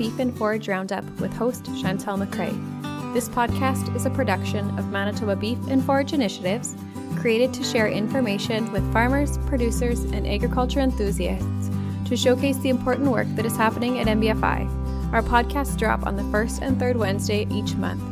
Beef and Forage Roundup with host Chantel McCrae. This podcast is a production of Manitoba Beef and Forage Initiatives, created to share information with farmers, producers, and agriculture enthusiasts to showcase the important work that is happening at MBFI. Our podcasts drop on the first and third Wednesday each month.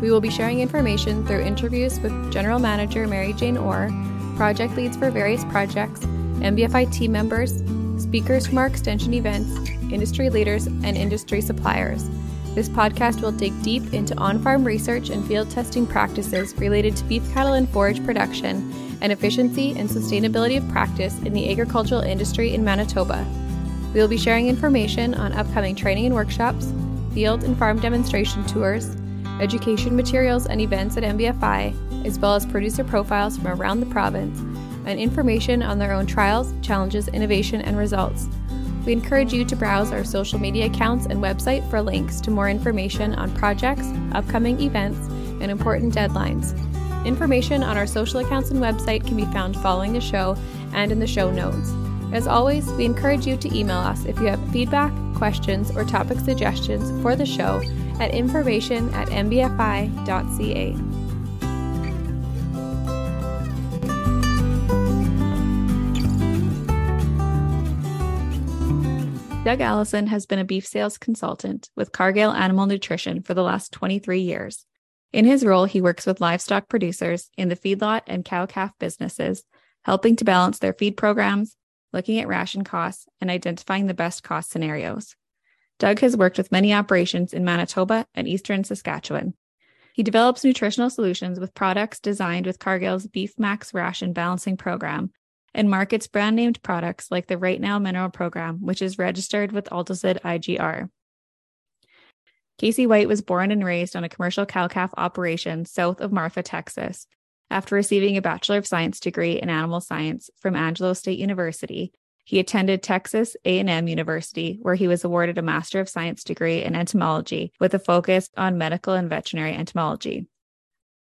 We will be sharing information through interviews with General Manager Mary Jane Orr, project leads for various projects, MBFI team members, speakers from our extension events, industry leaders, and industry suppliers. This podcast will dig deep into on farm research and field testing practices related to beef cattle and forage production and efficiency and sustainability of practice in the agricultural industry in Manitoba. We will be sharing information on upcoming training and workshops, field and farm demonstration tours, education materials and events at MBFI, as well as producer profiles from around the province and information on their own trials, challenges, innovation, and results. We encourage you to browse our social media accounts and website for links to more information on projects, upcoming events, and important deadlines. Information on our social accounts and website can be found following the show and in the show notes. As always, we encourage you to email us if you have feedback, questions, or topic suggestions for the show at information at mbfi.ca. Doug Allison has been a beef sales consultant with Cargill Animal Nutrition for the last 23 years. In his role, he works with livestock producers in the feedlot and cow calf businesses, helping to balance their feed programs, looking at ration costs, and identifying the best cost scenarios. Doug has worked with many operations in Manitoba and eastern Saskatchewan. He develops nutritional solutions with products designed with Cargill's Beef Max ration balancing program and markets brand named products like the Right Now Mineral Program, which is registered with Altosid IGR. Casey White was born and raised on a commercial cow calf operation south of Marfa, Texas. After receiving a Bachelor of Science degree in animal science from Angelo State University, he attended Texas A&M University where he was awarded a Master of Science degree in entomology with a focus on medical and veterinary entomology.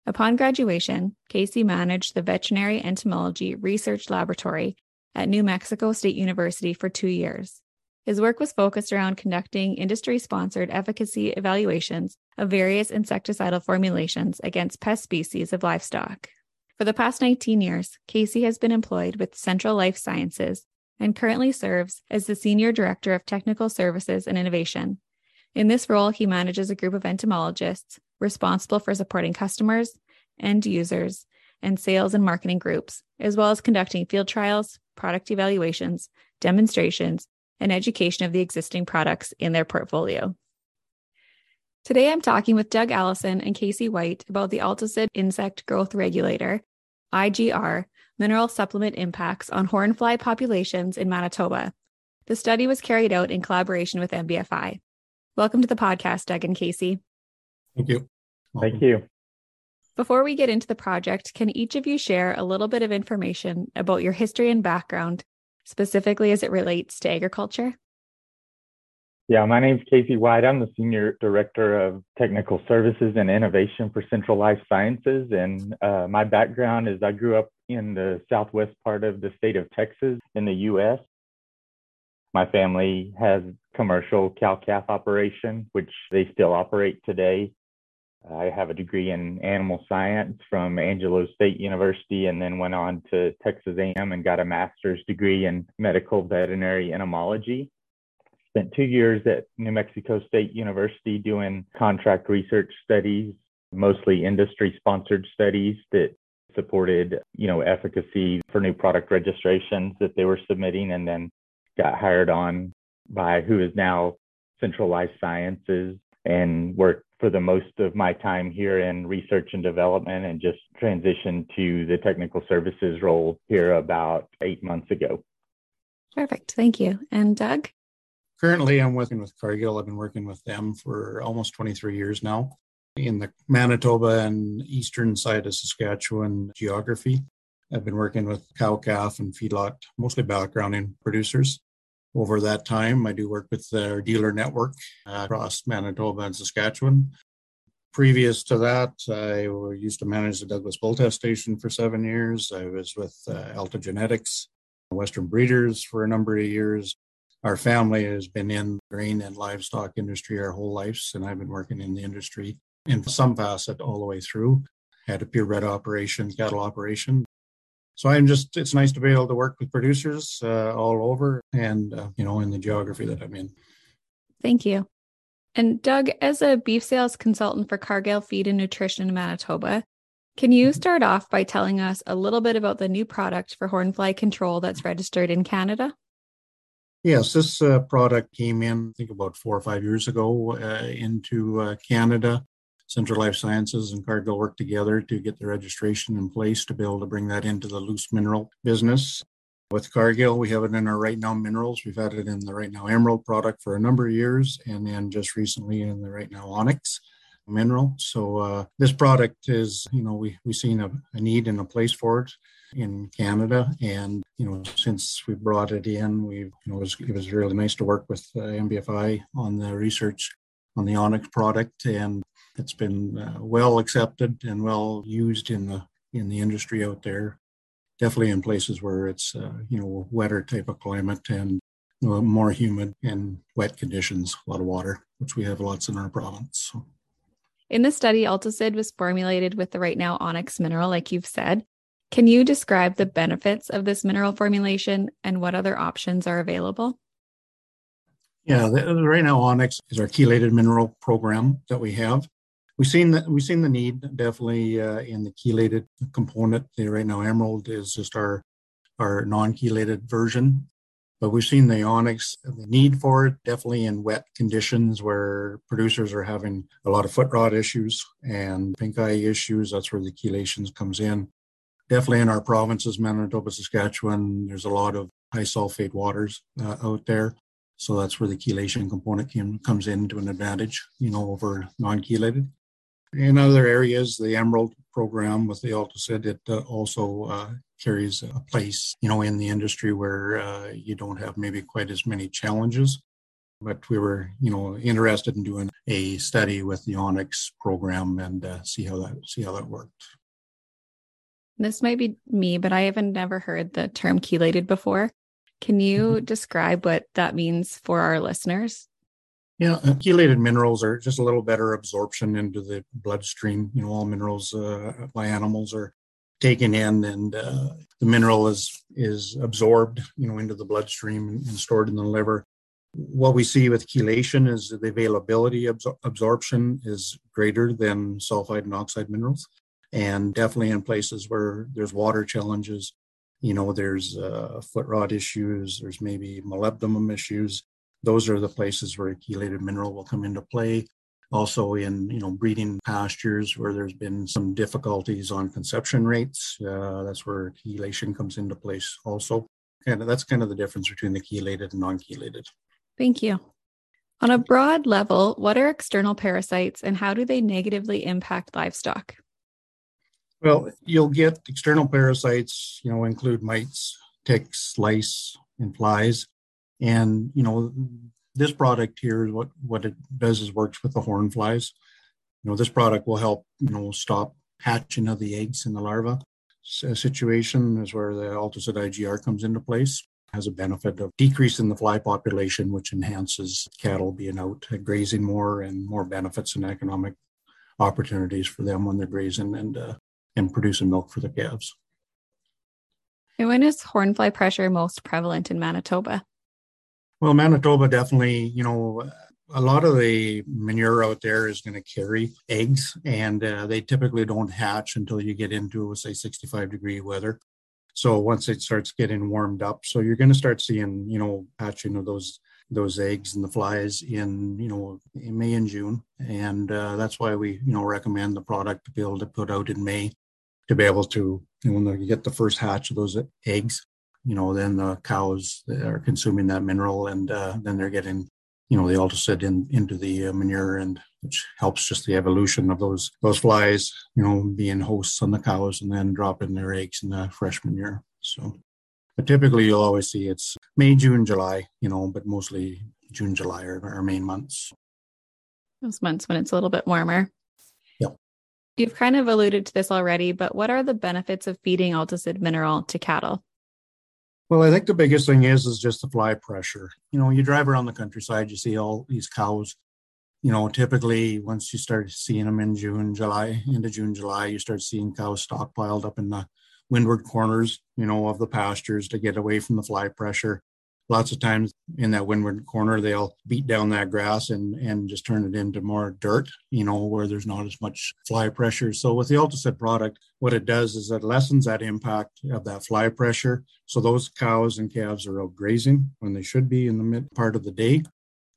Upon graduation, Casey managed the Veterinary Entomology Research Laboratory at New Mexico State University for two years. His work was focused around conducting industry sponsored efficacy evaluations of various insecticidal formulations against pest species of livestock. For the past 19 years, Casey has been employed with Central Life Sciences and currently serves as the Senior Director of Technical Services and Innovation. In this role, he manages a group of entomologists responsible for supporting customers, end users, and sales and marketing groups, as well as conducting field trials, product evaluations, demonstrations, and education of the existing products in their portfolio. Today, I'm talking with Doug Allison and Casey White about the Altosid Insect Growth Regulator, IGR, mineral supplement impacts on hornfly populations in Manitoba. The study was carried out in collaboration with MBFI. Welcome to the podcast, Doug and Casey. Thank you. Thank you. Before we get into the project, can each of you share a little bit of information about your history and background, specifically as it relates to agriculture? Yeah, my name is Casey White. I'm the Senior Director of Technical Services and Innovation for Central Life Sciences. And uh, my background is I grew up in the southwest part of the state of Texas in the U.S. My family has commercial cow calf operation, which they still operate today. I have a degree in animal science from Angelo State University and then went on to Texas A&M and got a master's degree in medical veterinary entomology. Spent two years at New Mexico State University doing contract research studies, mostly industry sponsored studies that supported, you know, efficacy for new product registrations that they were submitting and then got hired on by who is now Central Life Sciences and worked for the most of my time here in research and development and just transitioned to the technical services role here about eight months ago. Perfect. Thank you. And Doug? Currently, I'm working with Cargill. I've been working with them for almost 23 years now in the Manitoba and eastern side of Saskatchewan geography. I've been working with cow calf and feedlot, mostly backgrounding producers over that time. I do work with our dealer network across Manitoba and Saskatchewan. Previous to that, I used to manage the Douglas Bull Test Station for seven years. I was with uh, Alta Genetics, Western Breeders for a number of years. our family has been in grain and livestock industry our whole lives, and I've been working in the industry in some facet all the way through. Had a purebred operation, cattle operation. So I'm just, it's nice to be able to work with producers uh, all over and, uh, you know, in the geography that I'm in. Thank you. And Doug, as a beef sales consultant for Cargill Feed and Nutrition in Manitoba, can you start off by telling us a little bit about the new product for hornfly control that's registered in Canada? Yes, this uh, product came in, I think, about four or five years ago uh, into uh, Canada. Central Life Sciences and Cargill work together to get the registration in place to be able to bring that into the loose mineral business. With Cargill, we have it in our Right Now Minerals. We've had it in the Right Now Emerald product for a number of years, and then just recently in the Right Now Onyx mineral. So uh, this product is, you know, we we've seen a, a, need and a place for it in Canada, and you know, since we brought it in, we you know it was, it was really nice to work with uh, MBFI on the research on the Onyx product, and it's been uh, well accepted and well used in the in the industry out there definitely in places where it's uh, you know wetter type of climate and more humid and wet conditions, a lot of water, which we have lots in our province. So. In the study, Altosid was formulated with the right now onyx mineral, like you've said. Can you describe the benefits of this mineral formulation and what other options are available? Yeah, the, the right now onyx is our chelated mineral program that we have we've seen that we've seen the need definitely uh, in the chelated component. Right now Emerald is just our our non-chelated version, but we've seen the onyx the need for it definitely in wet conditions where producers are having a lot of foot rot issues and pink eye issues. That's where the chelations comes in. Definitely in our provinces, Manitoba, Saskatchewan, there's a lot of high sulfate waters uh, out there. So that's where the chelation component comes into an advantage, you know, over non-chelated. In other areas, the Emerald program with the Altosid, it uh, also uh, carries a place, you know, in the industry where uh, you don't have maybe quite as many challenges. But we were, you know, interested in doing a study with the Onyx program and uh, see how that see how that worked. This might be me, but I haven't never heard the term chelated before. Can you mm-hmm. describe what that means for our listeners? Yeah, uh, chelated minerals are just a little better absorption into the bloodstream. You know, all minerals uh, by animals are taken in, and uh, the mineral is is absorbed, you know, into the bloodstream and, stored in the liver. What we see with chelation is the availability absor- absorption is greater than sulfide and oxide minerals, and definitely in places where there's water challenges. You know, there's uh, foot rot issues, there's maybe molybdenum issues those are the places where chelated mineral will come into play. Also, in you know breeding pastures where there's been some difficulties on conception rates, uh, that's where chelation comes into place. Also, and that's kind of the difference between the chelated and non-chelated. Thank you. On a broad level, what are external parasites and how do they negatively impact livestock? Well, you'll get external parasites, you know, include mites, ticks, lice, and flies. And you know, this product here, what what it does is works with the horn flies. You know, this product will help you know stop hatching of the eggs in the larva situation is where the Altosid IGR comes into place. Has a benefit of decreasing the fly population, which enhances cattle being out grazing more and more benefits and economic opportunities for them when they're grazing and uh, and producing milk for the calves. And when is hornfly pressure most prevalent in Manitoba? Well, Manitoba definitely, you know, a lot of the manure out there is going to carry eggs, and uh, they typically don't hatch until you get into, say, 65 degree weather. So once it starts getting warmed up, so you're going to start seeing, you know, hatching of those those eggs and the flies in, you know, in May and June, and uh, that's why we, you know, recommend the product to be able to put out in May to be able to, you know, when you get the first hatch of those eggs, you know, then the cows are consuming that mineral and uh, then they're getting, you know, the Altosid in, into the uh, manure and which helps just the evolution of those those flies, you know, being hosts on the cows and then dropping their eggs in the fresh manure. So, but typically you'll always see it's May, June, July, you know, but mostly June, July are our main months. Those months when it's a little bit warmer. Yep. You've kind of alluded to this already, but what are the benefits of feeding Altosid mineral to cattle? Well, I think the biggest thing is is just the fly pressure. You know, you drive around the countryside, you see all these cows. You know, typically once you start seeing them in June, July, into June, July, you start seeing cows stockpiled up in the windward corners, you know, of the pastures to get away from the fly pressure lots of times in that windward corner they'll beat down that grass and and just turn it into more dirt you know where there's not as much fly pressure. So with the Altosid product what it does is it lessens that impact of that fly pressure. So those cows and calves are out grazing when they should be in the mid part of the day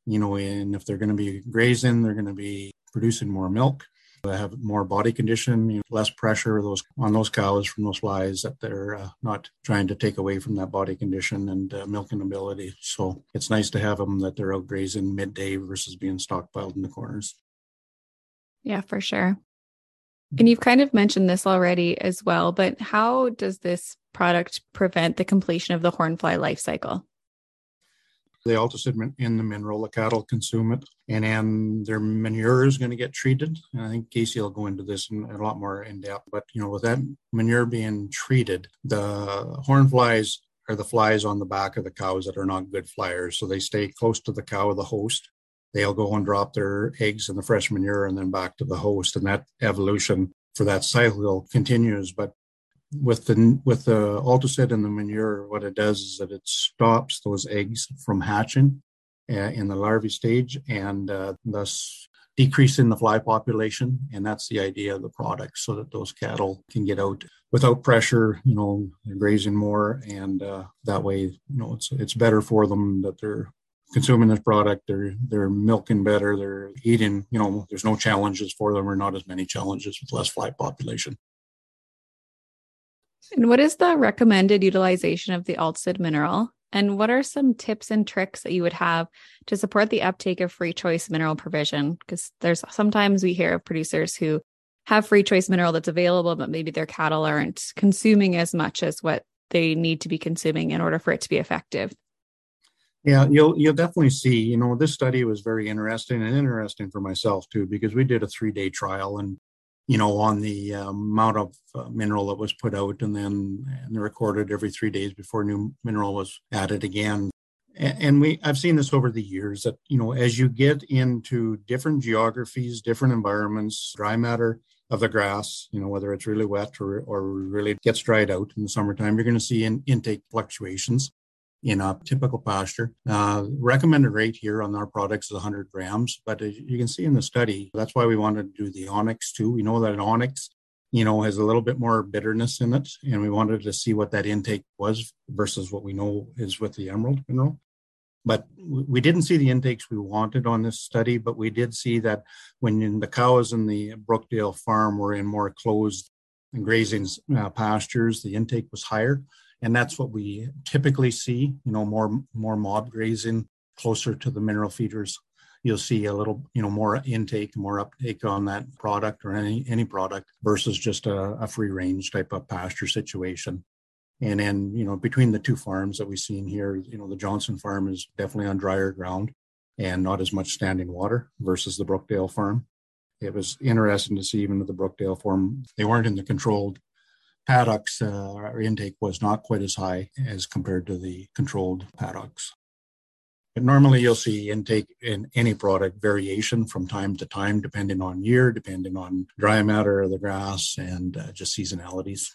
you know and if they're going to be grazing they're going to be producing more milk they have more body condition, you know, less pressure those on those cows from those flies that they're uh, not trying to take away from that body condition and uh, milking ability. So it's nice to have them that they're out grazing midday versus being stockpiled in the corners. Yeah, for sure. And you've kind of mentioned this already as well, but how does this product prevent the completion of the hornfly life cycle? Altosid in the mineral, the cattle consume it, and then their manure is going to get treated. And I think Casey will go into this in, a lot more in depth. But you know, with that manure being treated, the horn flies are the flies on the back of the cows that are not good flyers. So they stay close to the cow, the host. They'll go and drop their eggs in the fresh manure and then back to the host. And that evolution for that cycle continues. But with the with the Altosid and the manure, what it does is that it stops those eggs from hatching uh, in the larvae stage, and uh, thus decreasing the fly population. And that's the idea of the product, so that those cattle can get out without pressure. You know, grazing more, and uh, that way, you know, it's it's better for them that they're consuming this product. They're they're milking better. They're eating. You know, there's no challenges for them, or not as many challenges with less fly population. And what is the recommended utilization of the Altosid mineral? And what are some tips and tricks that you would have to support the uptake of free choice mineral provision? Because there's sometimes we hear of producers who have free choice mineral that's available, but maybe their cattle aren't consuming as much as what they need to be consuming in order for it to be effective. Yeah, you'll you'll definitely see. You know, this study was very interesting and interesting for myself too because we did a three day trial and you know, on the uh, amount of uh, mineral that was put out and then and recorded every three days before new mineral was added again. And we, I've seen this over the years that, you know, as you get into different geographies, different environments, dry matter of the grass, you know, whether it's really wet or, or really gets dried out in the summertime, you're going to see in, intake fluctuations in a typical pasture. Uh, recommended rate here on our products is 100 grams, but as you can see in the study, that's why we wanted to do the onyx too. We know that an onyx, you know, has a little bit more bitterness in it, and we wanted to see what that intake was versus what we know is with the emerald mineral. But we didn't see the intakes we wanted on this study, but we did see that when the cows in the Brookdale farm were in more closed grazing uh, pastures, the intake was higher and that's what we typically see. You know, more more mob grazing closer to the mineral feeders. You'll see a little, you know, more intake, more uptake on that product or any any product versus just a, a free range type of pasture situation. And then, you know, between the two farms that we've seen here, you know, the Johnson farm is definitely on drier ground and not as much standing water versus the Brookdale farm. It was interesting to see even with the Brookdale farm, they weren't in the controlled paddocks uh, intake was not quite as high as compared to the controlled paddocks. But normally you'll see intake in any product variation from time to time, depending on year, depending on dry matter of the grass and uh, just seasonalities.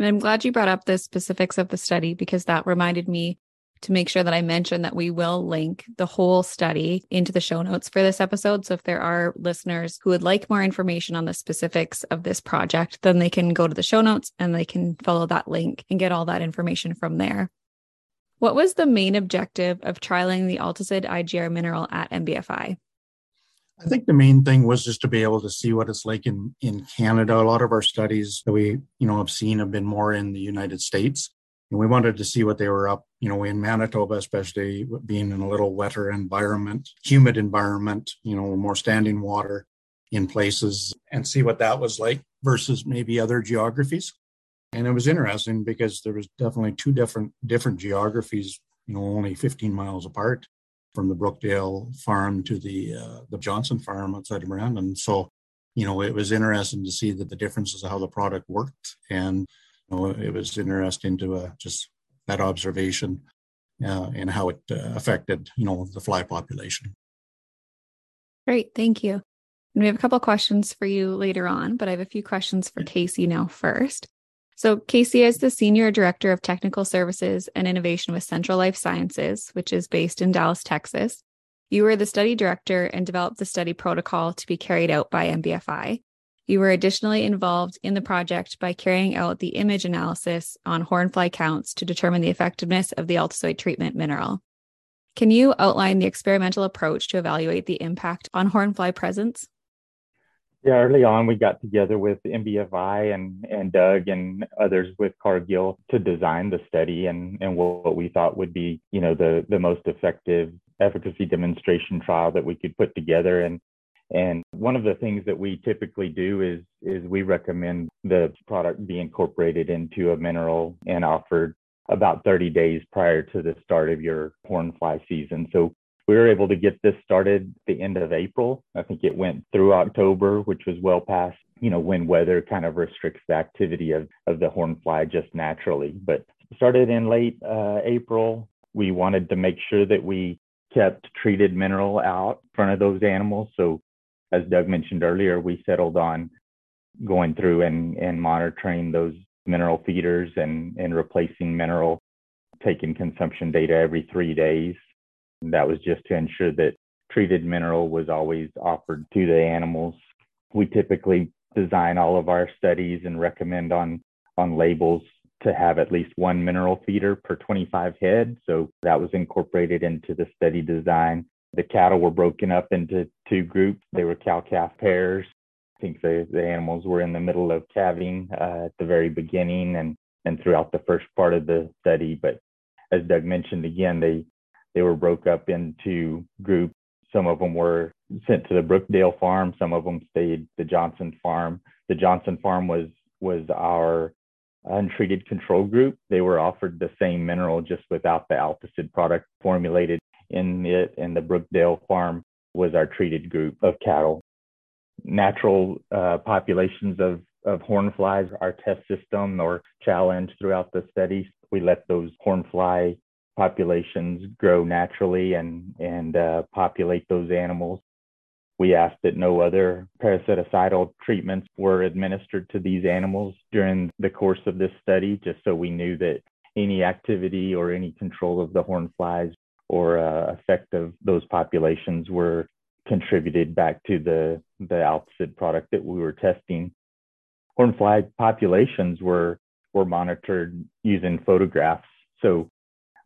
And I'm glad you brought up the specifics of the study because that reminded me to make sure that I mention that we will link the whole study into the show notes for this episode. So if there are listeners who would like more information on the specifics of this project, then they can go to the show notes and they can follow that link and get all that information from there. What was the main objective of trialing the Altosid IGR mineral at MBFI? I think the main thing was just to be able to see what it's like in, in Canada. A lot of our studies that we, you know, have seen have been more in the United States and we wanted to see what they were up, you know, in Manitoba, especially being in a little wetter environment, humid environment, you know, more standing water in places and see what that was like versus maybe other geographies. And it was interesting because there was definitely two different different geographies, you know, only 15 miles apart from the Brookdale farm to the uh, the Johnson farm outside of Brandon. So, you know, it was interesting to see that the differences of how the product worked and you know, it was interesting to uh, just that observation uh, and how it uh, affected, you know, the fly population. Great, thank you. And we have a couple questions for you later on, but I have a few questions for Casey now first. So, Casey is the Senior Director of Technical Services and Innovation with Central Life Sciences, which is based in Dallas, Texas. You were the study director and developed the study protocol to be carried out by MBFI. You were additionally involved in the project by carrying out the image analysis on hornfly counts to determine the effectiveness of the Altosid treatment mineral. Can you outline the experimental approach to evaluate the impact on hornfly presence? Yeah, early on, we got together with MBFI and, and Doug and others with Cargill to design the study and, and what we thought would be, you know, the, the most effective efficacy demonstration trial that we could put together. And, and one of the things that we typically do is, is we recommend the product be incorporated into a mineral and offered about 30 days prior to the start of your hornfly season. So we were able to get this started the end of April. I think it went through October, which was well past, you know, when weather kind of restricts the activity of, of the hornfly just naturally. But started in late uh, April. We wanted to make sure that we kept treated mineral out in front of those animals. So as Doug mentioned earlier, we settled on going through and, and monitoring those mineral feeders and, and replacing mineral, taking consumption data every three days that was just to ensure that treated mineral was always offered to the animals. We typically design all of our studies and recommend on, on labels to have at least one mineral feeder per 25 head. So that was incorporated into the study design. The cattle were broken up into two groups. They were cow calf pairs. I think the, the animals were in the middle of calving uh, at the very beginning and, and throughout the first part of the study. But as Doug mentioned again, they they were broke up into groups. Some of them were sent to the Brookdale farm. Some of them stayed the Johnson farm. The Johnson farm was was our untreated control group. They were offered the same mineral just without the Altosid product formulated in it. And the Brookdale farm was our treated group of cattle. Natural uh, populations of of horn flies, our test system or challenge throughout the study. We let those horn fly populations grow naturally and and uh, populate those animals. We asked that no other parasiticidal treatments were administered to these animals during the course of this study, just so we knew that any activity or any control of the horn flies or uh, effect of those populations were contributed back to the the Altosid product that we were testing. Hornfly populations were were monitored using photographs. So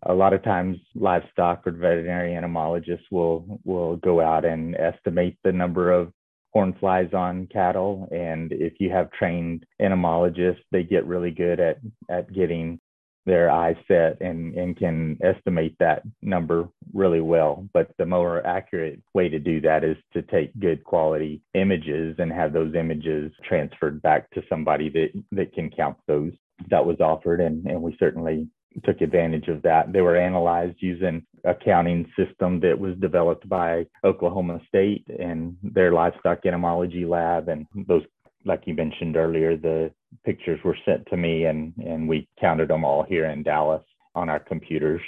a lot of times livestock or veterinary entomologists will will go out and estimate the number of horn flies on cattle and if you have trained entomologists they get really good at at getting their eyes set and and can estimate that number really well but the more accurate way to do that is to take good quality images and have those images transferred back to somebody that that can count those that was offered and and we certainly took advantage of that. They were analyzed using a counting system that was developed by Oklahoma State and their livestock entomology lab. And those, like you mentioned earlier, the pictures were sent to me and, and we counted them all here in Dallas on our computers.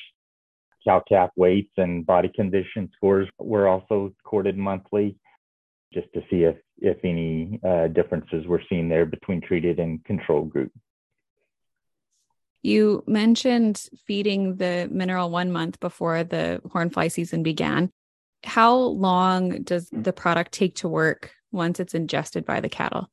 Calf weights and body condition scores were also recorded monthly just to see if, if any uh, differences were seen there between treated and control group. You mentioned feeding the mineral one month before the hornfly season began. How long does the product take to work once it's ingested by the cattle?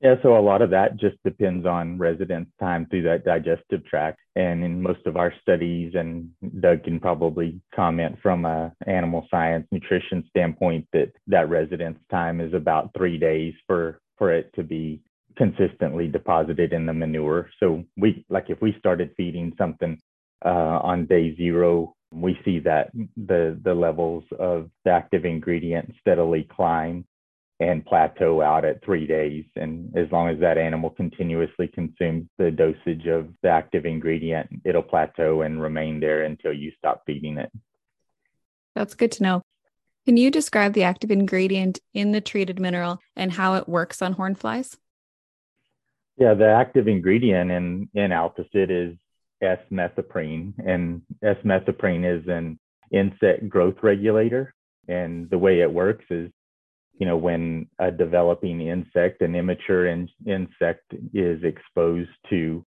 Yeah, so a lot of that just depends on residence time through that digestive tract. And in most of our studies, and Doug can probably comment from a animal science nutrition standpoint that that residence time is about three days for for it to be consistently deposited in the manure. So we like if we started feeding something uh, on day zero, we see that the the levels of the active ingredient steadily climb and plateau out at three days. And as long as that animal continuously consumes the dosage of the active ingredient, it'll plateau and remain there until you stop feeding it. That's good to know. Can you describe the active ingredient in the treated mineral and how it works on hornflies? Yeah, the active ingredient in in Altosid is S-methoprene, and S-methoprene is an insect growth regulator. And the way it works is, you know, when a developing insect, an immature in- insect, is exposed to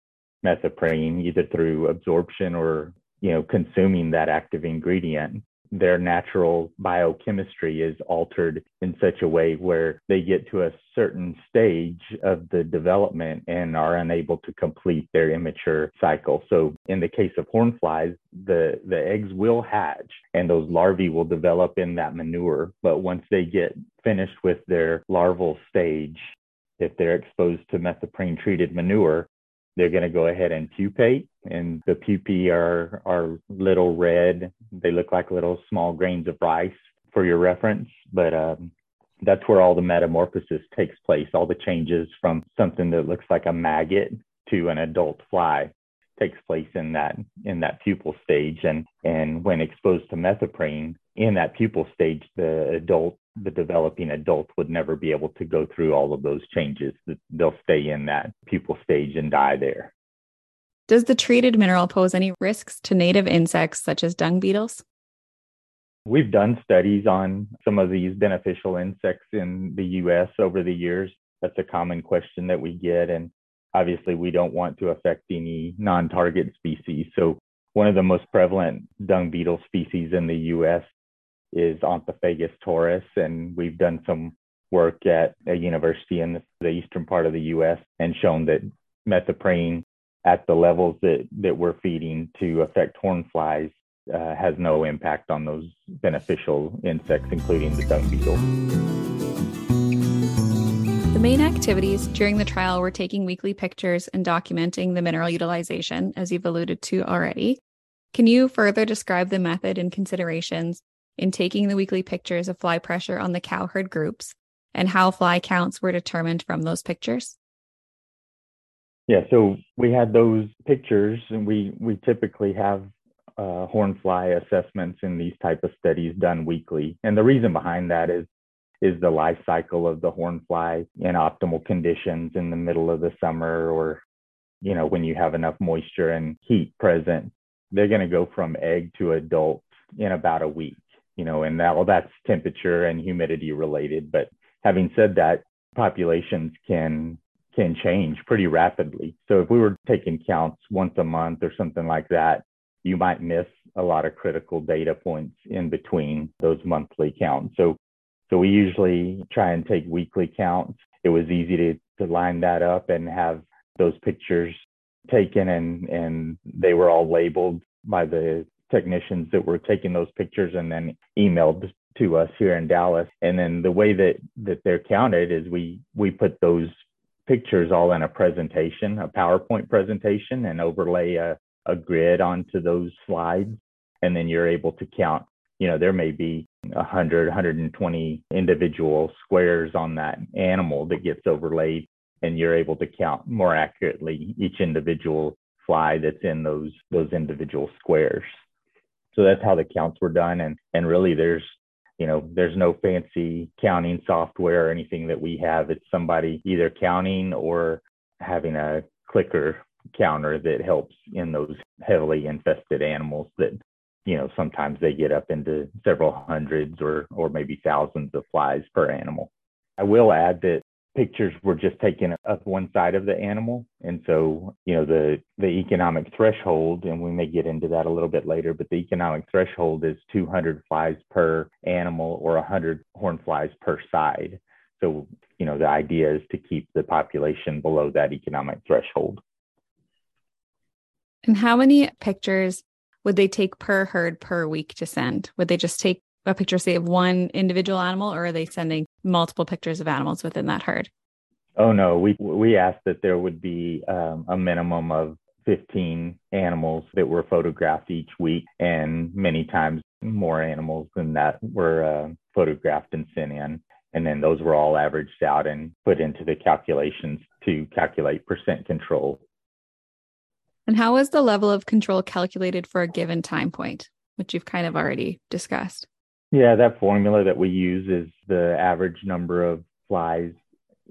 methoprene, either through absorption or you know consuming that active ingredient, their natural biochemistry is altered in such a way where they get to a certain stage of the development and are unable to complete their immature cycle. So in the case of horn flies, the, the eggs will hatch and those larvae will develop in that manure. But once they get finished with their larval stage, if they're exposed to methoprene treated manure, they're going to go ahead and pupate and the pupae are are little red. They look like little small grains of rice for your reference but um, that's where all the metamorphosis takes place. All the changes from something that looks like a maggot to an adult fly takes place in that in that pupal stage and and when exposed to methoprene in that pupal stage the adult the developing adult would never be able to go through all of those changes. They'll stay in that pupal stage and die there. Does the treated mineral pose any risks to native insects such as dung beetles? We've done studies on some of these beneficial insects in the US over the years. That's a common question that we get. And obviously, we don't want to affect any non target species. So, one of the most prevalent dung beetle species in the US is Onthophagus taurus, and we've done some work at a university in the eastern part of the U.S. and shown that methoprene at the levels that, that we're feeding to affect horn flies uh, has no impact on those beneficial insects, including the dung beetle. The main activities during the trial were taking weekly pictures and documenting the mineral utilization, as you've alluded to already. Can you further describe the method and considerations in taking the weekly pictures of fly pressure on the cow herd groups and how fly counts were determined from those pictures? Yeah, so we had those pictures, and we we typically have uh, horn fly assessments in these type of studies done weekly. And the reason behind that is is the life cycle of the horn fly in optimal conditions in the middle of the summer, or you know when you have enough moisture and heat present, they're going to go from egg to adult in about a week you know, and that well, that's temperature and humidity related. But having said that, populations can can change pretty rapidly. So if we were taking counts once a month or something like that, you might miss a lot of critical data points in between those monthly counts. So so we usually try and take weekly counts. It was easy to to line that up and have those pictures taken and and they were all labeled by the technicians that were taking those pictures and then emailed to us here in Dallas. And then the way that that they're counted is we we put those pictures all in a presentation, a PowerPoint presentation, and overlay a, a grid onto those slides. And then you're able to count, you know, there may be 100, 120 individual squares on that animal that gets overlaid, and you're able to count more accurately each individual fly that's in those those individual squares. So that's how the counts were done. And, and really there's, you know, there's no fancy counting software or anything that we have. It's somebody either counting or having a clicker counter that helps in those heavily infested animals that you know sometimes they get up into several hundreds or or maybe thousands of flies per animal i will add that pictures were just taken of one side of the animal. And so you know the the economic threshold and we may get into that a little bit later but the economic threshold is 200 flies per animal or 100 horn flies per side. So you know the idea is to keep the population below that economic threshold. And how many pictures would they take per herd per week to send? Would they just take a picture, say, of one individual animal, or are they sending multiple pictures of animals within that herd? Oh no, we we asked that there would be um, a minimum of 15 animals that were photographed each week, and many times more animals than that were uh, photographed and sent in. And then those were all averaged out and put into the calculations to calculate percent control. And how was the level of control calculated for a given time point, which you've kind of already discussed? Yeah, that formula that we use is the average number of flies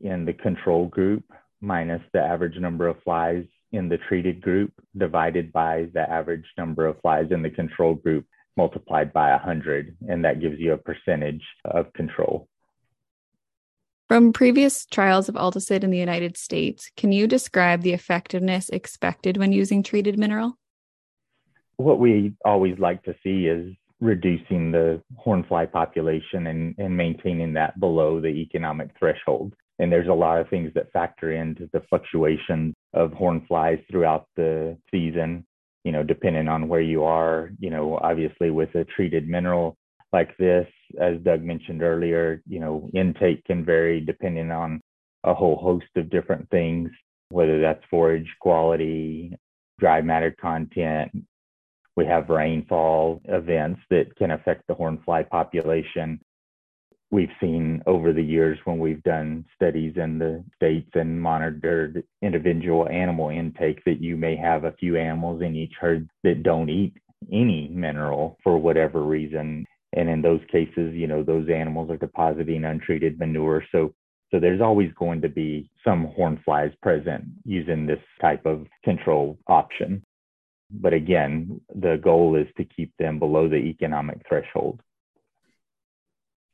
in the control group minus the average number of flies in the treated group divided by the average number of flies in the control group multiplied by 100, and that gives you a percentage of control. From previous trials of Altosid in the United States, can you describe the effectiveness expected when using treated mineral? What we always like to see is reducing the hornfly population and, and maintaining that below the economic threshold. And there's a lot of things that factor into the fluctuations of hornflies throughout the season, you know, depending on where you are. You know, obviously with a treated mineral like this, as Doug mentioned earlier, you know, intake can vary depending on a whole host of different things, whether that's forage quality, dry matter content, we have rainfall events that can affect the hornfly population. We've seen over the years when we've done studies in the states and monitored individual animal intake that you may have a few animals in each herd that don't eat any mineral for whatever reason. And in those cases, you know, those animals are depositing untreated manure. So so there's always going to be some hornflies present using this type of control option. But again, the goal is to keep them below the economic threshold.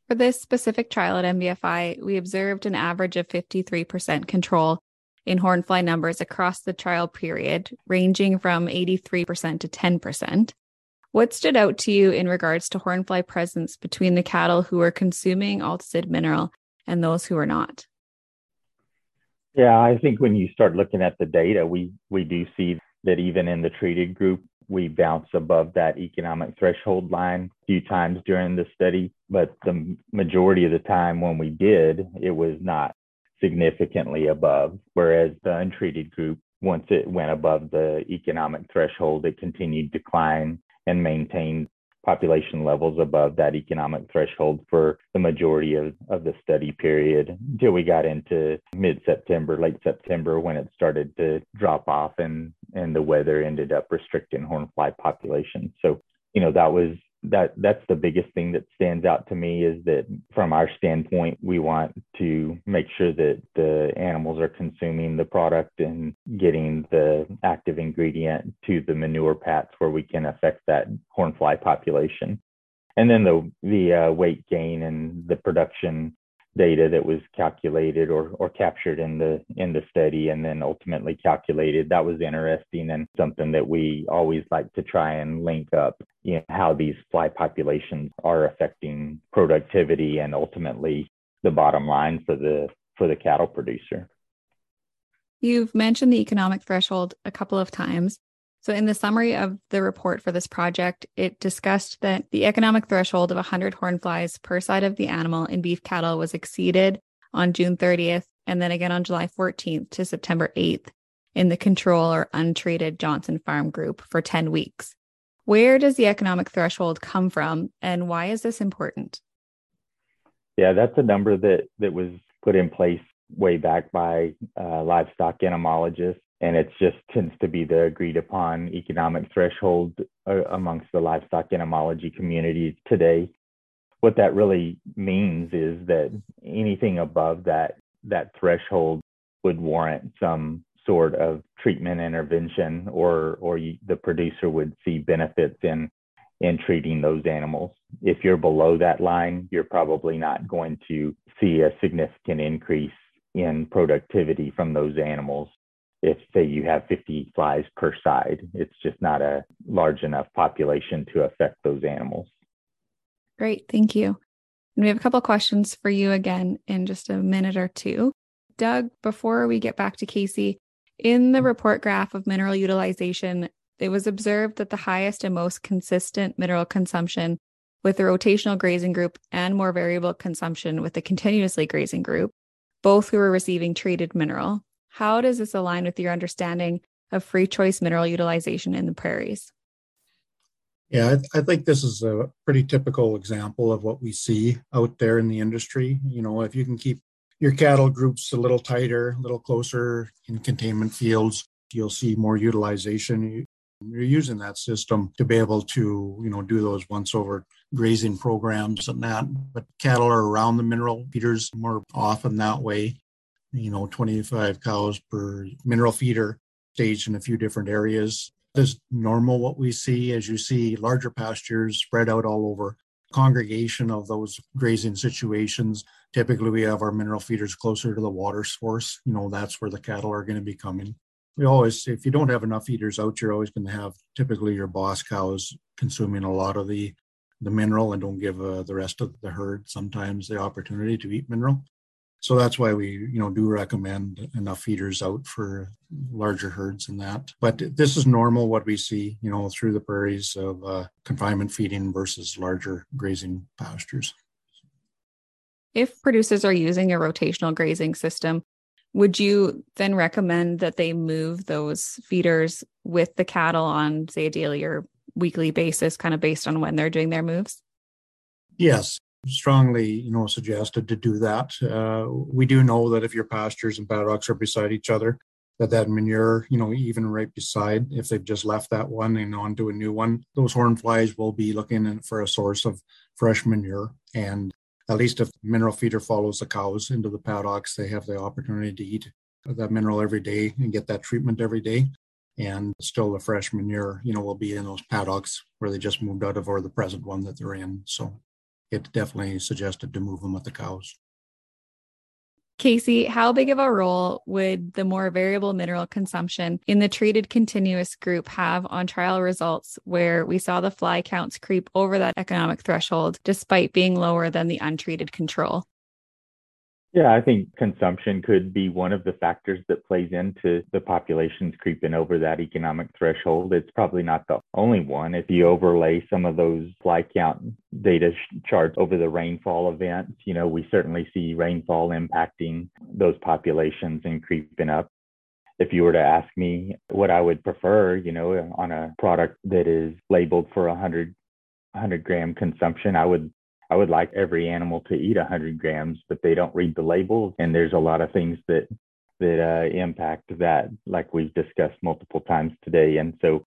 For this specific trial at MBFI, we observed an average of 53% control in hornfly numbers across the trial period, ranging from 83% to 10%. What stood out to you in regards to hornfly presence between the cattle who were consuming Altosid mineral and those who were not? Yeah, I think when you start looking at the data, we we do see that even in the treated group, we bounce above that economic threshold line a few times during the study. But the majority of the time when we did, it was not significantly above. Whereas the untreated group, once it went above the economic threshold, it continued to decline and maintained population levels above that economic threshold for the majority of, of the study period until we got into mid September, late September, when it started to drop off and, and the weather ended up restricting hornfly population. So, you know, that was that that's the biggest thing that stands out to me is that from our standpoint we want to make sure that the animals are consuming the product and getting the active ingredient to the manure pats where we can affect that hornfly population. And then the the uh, weight gain and the production data that was calculated or, or captured in the in the study and then ultimately calculated. That was interesting and something that we always like to try and link up you know, how these fly populations are affecting productivity and ultimately the bottom line for the for the cattle producer. You've mentioned the economic threshold a couple of times so, in the summary of the report for this project, it discussed that the economic threshold of 100 hornflies per side of the animal in beef cattle was exceeded on June 30th and then again on July 14th to September 8th in the control or untreated Johnson Farm group for 10 weeks. Where does the economic threshold come from and why is this important? Yeah, that's a number that, that was put in place way back by uh, livestock entomologists and it just tends to be the agreed upon economic threshold uh, amongst the livestock entomology community today. What that really means is that anything above that that threshold would warrant some sort of treatment intervention, or or you, the producer would see benefits in in treating those animals. If you're below that line, you're probably not going to see a significant increase in productivity from those animals if say you have 50 flies per side it's just not a large enough population to affect those animals. Great thank you. And we have a couple questions for you again in just a minute or two. Doug before we get back to casey in the report graph of mineral utilization it was observed that the highest and most consistent mineral consumption with the rotational grazing group and more variable consumption with the continuously grazing group both who were receiving treated mineral how does this align with your understanding of free choice mineral utilization in the prairies? Yeah, I, I, think this is a pretty typical example of what we see out there in the industry. You know, if you can keep your cattle groups a little tighter, a little closer in containment fields, you'll see more utilization. You're using that system to be able to, you know, do those once over grazing programs and that. But cattle are around the mineral feeders more often that way you know 25 cows per mineral feeder staged in a few different areas. This is normal what we see as you see larger pastures spread out all over congregation of those grazing situations. Typically, we have our mineral feeders closer to the water source. You know, that's where the cattle are going to be coming. We always, if you don't have enough feeders out, you're always going to have typically your boss cows consuming a lot of the the mineral and don't give uh, the rest of the herd sometimes the opportunity to eat mineral. So that's why we, you know, do recommend enough feeders out for larger herds and that. But this is normal what we see, you know, through the prairies of uh, confinement feeding versus larger grazing pastures. If producers are using a rotational grazing system, would you then recommend that they move those feeders with the cattle on, say, a daily or weekly basis, kind of based on when they're doing their moves? Yes, strongly, you know, suggested to do that. Uh, we do know that if your pastures and paddocks are beside each other, that that manure, you know, even right beside, if they've just left that one and onto a new one, those horn flies will be looking for a source of fresh manure. And at least if mineral feeder follows the cows into the paddocks, they have the opportunity to eat that mineral every day and get that treatment every day. And still the fresh manure, you know, will be in those paddocks where they just moved out of or the present one that they're in. So it definitely suggested to move them with the cows. Casey, how big of a role would the more variable mineral consumption in the treated continuous group have on trial results where we saw the fly counts creep over that economic threshold despite being lower than the untreated control? Yeah, I think consumption could be one of the factors that plays into the populations creeping over that economic threshold. It's probably not the only one. If you overlay some of those fly count data charts over the rainfall events, you know, we certainly see rainfall impacting those populations and creeping up. If you were to ask me what I would prefer, you know, on a product that is labeled for 100 100 gram consumption, I would I would like every animal to eat 100 grams, but they don't read the labels, and there's a lot of things that that uh, impact that, like we've discussed multiple times today. And so,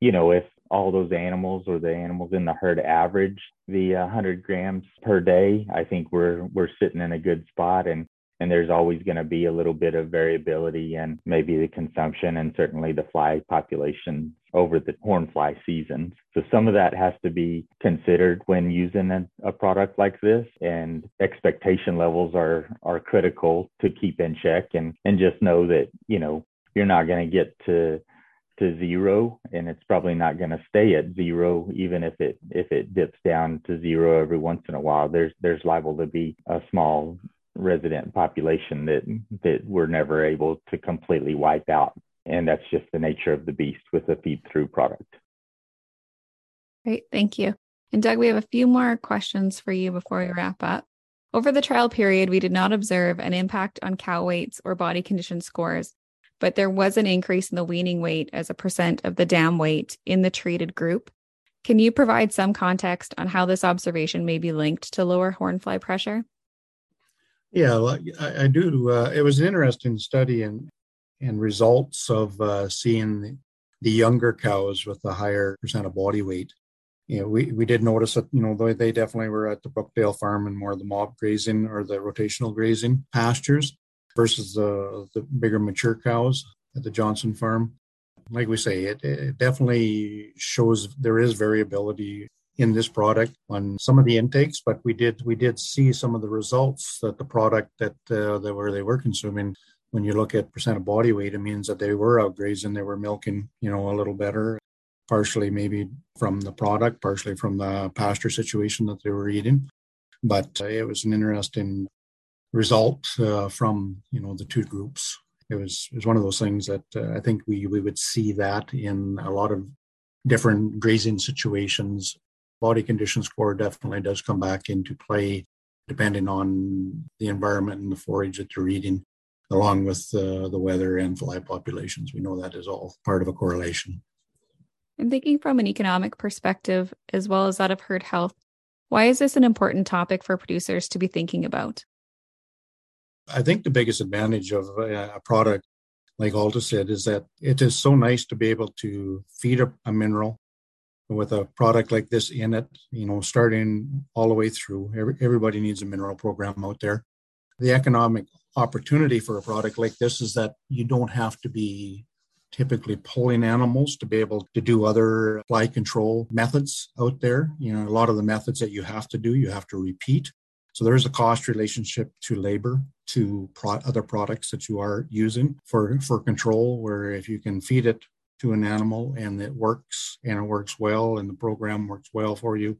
you know, if all those animals or the animals in the herd average the 100 grams per day, I think we're we're sitting in a good spot. And and there's always going to be a little bit of variability and maybe the consumption and certainly the fly population over the horn fly seasons. So some of that has to be considered when using a, a, product like this and expectation levels are are critical to keep in check and and just know that, you know, you're not going to get to to zero and it's probably not going to stay at zero even if it if it dips down to zero every once in a while there's there's liable to be a small resident population that that we're never able to completely wipe out. And that's just the nature of the beast with a feed through product. Great. Thank you. And doug we have a few more questions for you before we wrap up. Over the trial period we did not observe an impact on cow weights or body condition scores but there was an increase in the weaning weight as a percent of the dam weight in the treated group. Can you provide some context on how this observation may be linked to lower horn fly pressure yeah, I, I do. Uh, it was an interesting study and and results of uh, seeing the, the, younger cows with the higher percent of body weight. You know, we, we did notice that, you know, they, they definitely were at the Brookdale farm and more of the mob grazing or the rotational grazing pastures versus the, the bigger mature cows at the Johnson farm. Like we say, it, it definitely shows there is variability in this product on some of the intakes, but we did we did see some of the results that the product that uh, that where they were consuming. When you look at percent of body weight, it means that they were out grazing, they were milking, you know, a little better. Partially maybe from the product, partially from the pasture situation that they were eating, but uh, it was an interesting result uh, from you know the two groups. It was it was one of those things that uh, I think we we would see that in a lot of different grazing situations body condition score definitely does come back into play depending on the environment and the forage that you're eating, along with uh, the weather and fly populations. We know that is all part of a correlation. And thinking from an economic perspective, as well as that of herd health, why is this an important topic for producers to be thinking about? I think the biggest advantage of a product like Altosid is that it is so nice to be able to feed a, a mineral with a product like this in it, you know, starting all the way through. Every, everybody needs a mineral program out there. The economic opportunity for a product like this is that you don't have to be typically pulling animals to be able to do other fly control methods out there. You know, a lot of the methods that you have to do, you have to repeat. So there is a cost relationship to labor to pro- other products that you are using for, for control, where if you can feed it to an animal and it works and it works well and the program works well for you,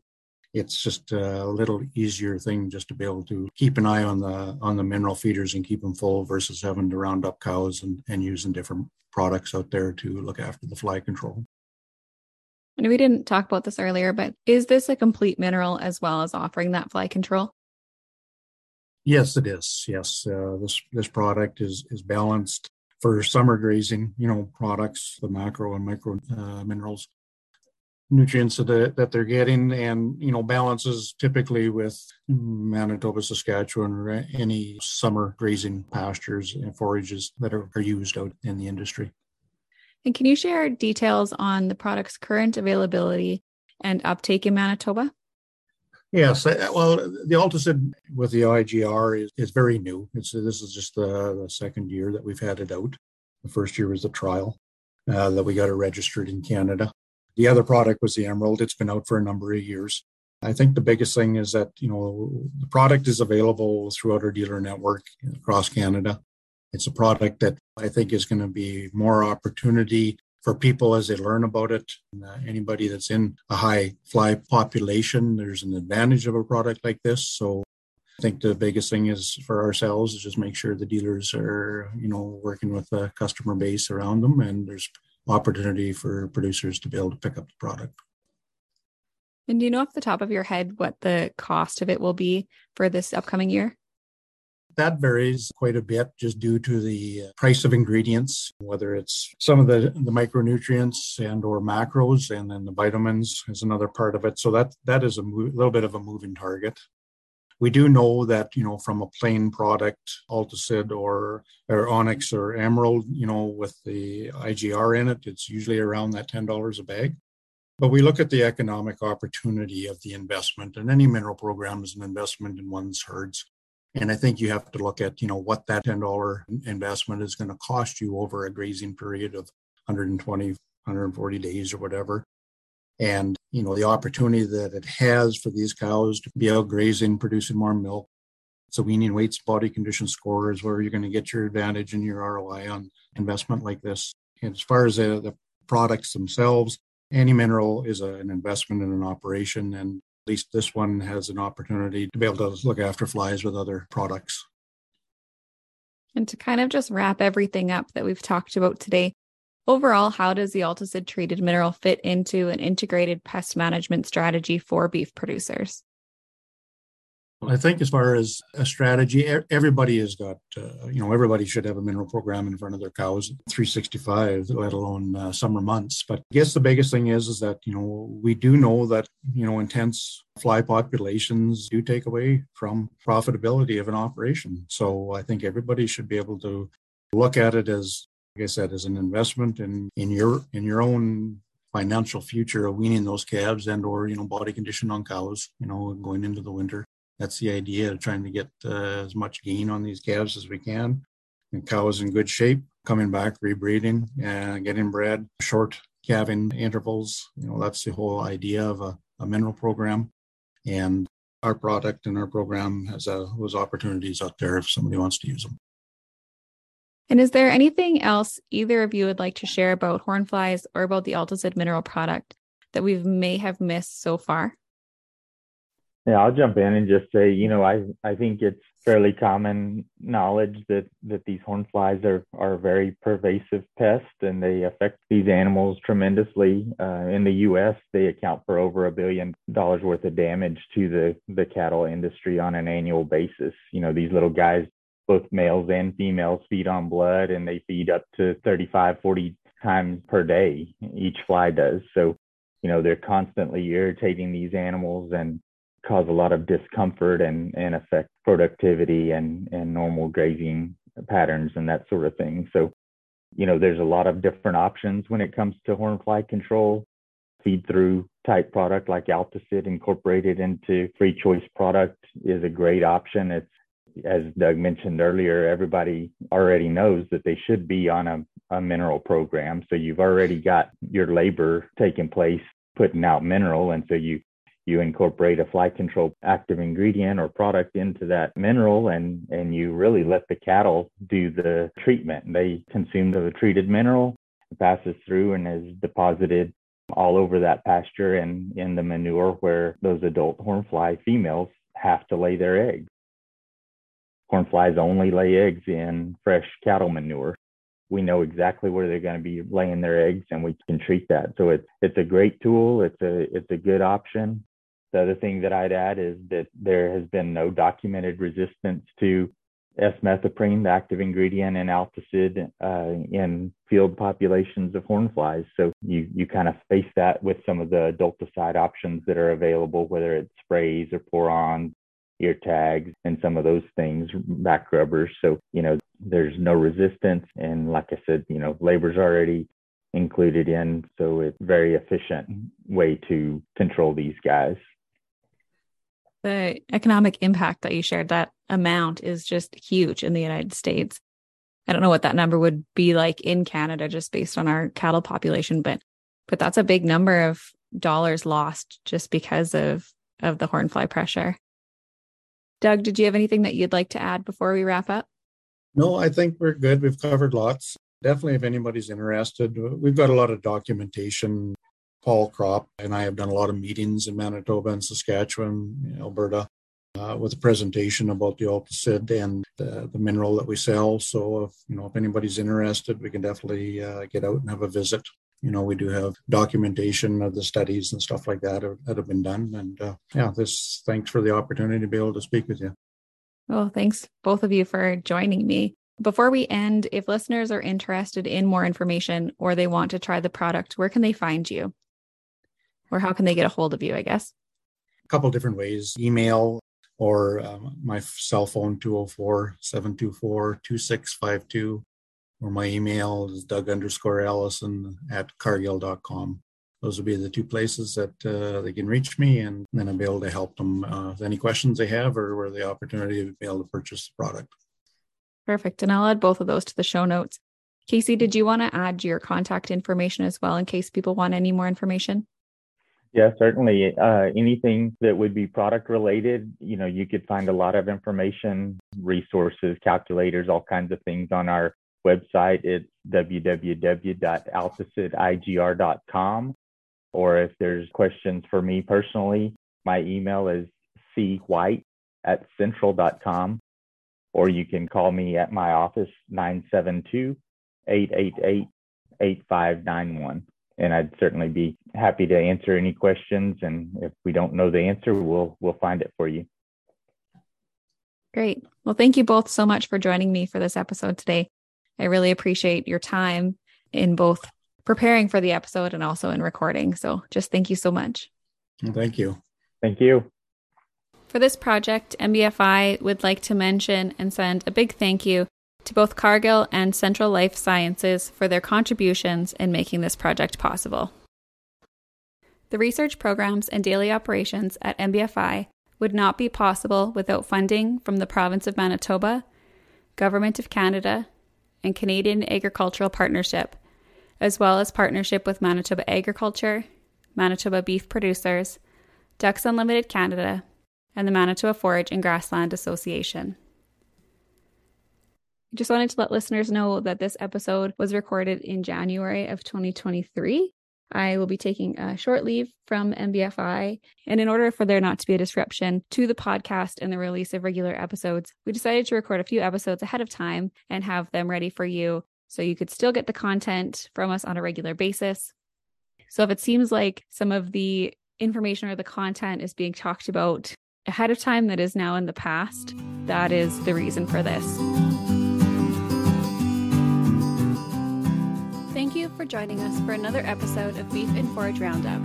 it's just a little easier thing just to be able to keep an eye on the on the mineral feeders and keep them full versus having to round up cows and, and using different products out there to look after the fly control. And we didn't talk about this earlier, but is this a complete mineral as well as offering that fly control? Yes, it is. Yes, uh, this this product is is balanced for summer grazing. You know, products the macro and micro uh, minerals nutrients that, that they're getting and you know balances typically with manitoba saskatchewan or any summer grazing pastures and forages that are, are used out in the industry and can you share details on the product's current availability and uptake in manitoba Yes, well, the Altosid with the IGR is, is very new. It's this is just the, the second year that we've had it out. The first year was the trial uh, that we got it registered in Canada. The other product was the Emerald. It's been out for a number of years. I think the biggest thing is that, you know, the product is available throughout our dealer network across Canada. It's a product that I think is going to be more opportunity for people as they learn about it. Uh, anybody that's in a high fly population, there's an advantage of a product like this. So I think the biggest thing is for ourselves is just make sure the dealers are, you know, working with the customer base around them and there's opportunity for producers to be able to pick up the product. And do you know off the top of your head what the cost of it will be for this upcoming year? That varies quite a bit just due to the uh, price of ingredients, whether it's some of the, the micronutrients and or macros, and then the vitamins is another part of it. So that that is a mo- little bit of a moving target. We do know that, you know, from a plain product, Altosid or, or Onyx or Emerald, you know, with the IGR in it, it's usually around that $10 a bag. But we look at the economic opportunity of the investment, and any mineral program is an investment in one's herds. And I think you have to look at, you know, what that $10 investment is going to cost you over a grazing period of 120, 140 days or whatever. And you know the opportunity that it has for these cows to be out grazing producing more milk. So weaning weights body condition score is where you're going to get your advantage and your roi on investment like this. And as far as the, the products themselves any mineral is a, an investment in an operation and least this one has an opportunity to be able to look after flies with other products and to kind of just wrap everything up that we've talked about today Overall, how does the Altosid treated mineral fit into an integrated pest management strategy for beef producers? I think as far as a strategy, everybody has got, uh, you know, everybody should have a mineral program in front of their cows, 365, let alone uh, summer months. But I guess the biggest thing is, is that, you know, we do know that, you know, intense fly populations do take away from profitability of an operation. So I think everybody should be able to look at it as like I said, as an investment in in your in your own financial future of weaning those calves and or you know body condition on cows, you know, going into the winter. That's the idea of trying to get uh, as much gain on these calves as we can. And cows in good shape, coming back, rebreeding, and getting bred, short calving intervals. You know, that's the whole idea of a, a mineral program. And our product and our program has uh, those opportunities out there if somebody wants to use them. And is there anything else either of you would like to share about hornflies or about the Altosid mineral product that we may have missed so far? Yeah, I'll jump in and just say, you know, I I think it's fairly common knowledge that that these hornflies are are a very pervasive pest and they affect these animals tremendously. Uh, in the U.S., they account for over a billion dollars worth of damage to the the cattle industry on an annual basis. You know, these little guys both males and females feed on blood and they feed up to 35, 40 times per day, each fly does. So, you know, they're constantly irritating these animals and cause a lot of discomfort and, and affect productivity and, and normal grazing patterns and that sort of thing. So, you know, there's a lot of different options when it comes to hornfly control. Feed through type product like Altosid incorporated into free choice product is a great option. It's as Doug mentioned earlier, everybody already knows that they should be on a a mineral program. So you've already got your labor taking place putting out mineral. And so you you incorporate a fly control active ingredient or product into that mineral and and you really let the cattle do the treatment. They consume the treated mineral, it passes through and is deposited all over that pasture and in the manure where those adult hornfly females have to lay their eggs. Hornflies only lay eggs in fresh cattle manure. We know exactly where they're going to be laying their eggs and we can treat that. So it's it's a great tool. It's a it's a good option. The other thing that I'd add is that there has been no documented resistance to S-methoprene, the active ingredient in Altosid, uh, in field populations of hornflies. So you you kind of face that with some of the adulticide options that are available, whether it's sprays or pour-ons, ear tags, and some of those things, back rubbers. So you know there's no resistance, and like I said, you know labor's already included in, so it's very efficient way to control these guys the economic impact that you shared, that amount is just huge in the United States. I don't know what that number would be like in Canada just based on our cattle population, but but that's a big number of dollars lost just because of of the hornfly pressure. Doug, did you have anything that you'd like to add before we wrap up? No, I think we're good. We've covered lots. Definitely, if anybody's interested, we've got a lot of documentation Paul Crop and I have done a lot of meetings in Manitoba and Saskatchewan, Alberta, uh, with a presentation about the Altosid and the, the, mineral that we sell. So if you know if anybody's interested, we can definitely uh, get out and have a visit. You know, we do have documentation of the studies and stuff like that that have been done. And uh, yeah, this thanks for the opportunity to be able to speak with you. Well, thanks both of you for joining me. Before we end, if listeners are interested in more information or they want to try the product, where can they find you? Or how can they get a hold of you, I guess? A couple different ways. Email or um, my cell phone 204 724 2652 or my email is doug underscore allison at cargill.com those would be the two places that uh, they can reach me and then i'll be able to help them uh, with any questions they have or where the opportunity to be able to purchase the product. Perfect. And i'll add both of those to the show notes. Casey did you want to add your contact information as well in case people want any more information yeah, certainly. Uh, anything that would be product related, you know, you could find a lot of information, resources, calculators, all kinds of things on our website. It's www.altosidigr.com. Or if there's questions for me personally, my email is white at central.com. Or you can call me at my office, 972 888 8591 and I'd certainly be happy to answer any questions. And if we don't know the answer, we'll we'll find it for you. Great. Well, thank you both so much for joining me for this episode today. I really appreciate your time in both preparing for the episode and also in recording. So just thank you so much. Thank you. Thank you. For this project, MBFI would like to mention and send a big thank you to both Cargill and Central Life Sciences for their contributions in making this project possible. The research programs and daily operations at MBFI would not be possible without funding from the Province of Manitoba, Government of Canada, and Canadian Agricultural Partnership, as well as partnership with Manitoba Agriculture, Manitoba Beef Producers, Ducks Unlimited Canada, and the Manitoba Forage and Grassland Association. Just wanted to let listeners know that this episode was recorded in January of 2023. I will be taking a short leave from MBFI. And in order for there not to be a disruption to the podcast and the release of regular episodes, we decided to record a few episodes ahead of time and have them ready for you so you could still get the content from us on a regular basis. So if it seems like some of the information or the content is being talked about ahead of time that is now in the past, that is the reason for this. Joining us for another episode of Beef and Forage Roundup.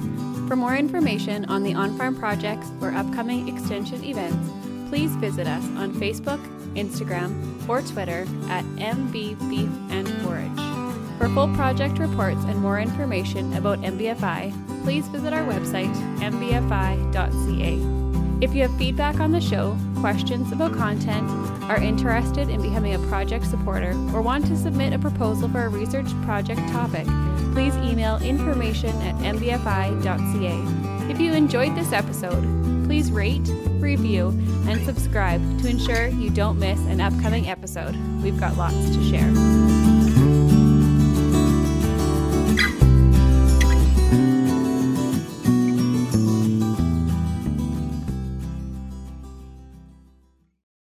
For more information on the on farm projects or upcoming extension events, please visit us on Facebook, Instagram, or Twitter at MB Beef and Forage. For full project reports and more information about MBFI, please visit our website, mbfi.ca. If you have feedback on the show, questions about content, are interested in becoming a project supporter, or want to submit a proposal for a research project topic, please email information at mbfi.ca. If you enjoyed this episode, please rate, review, and subscribe to ensure you don't miss an upcoming episode. We've got lots to share.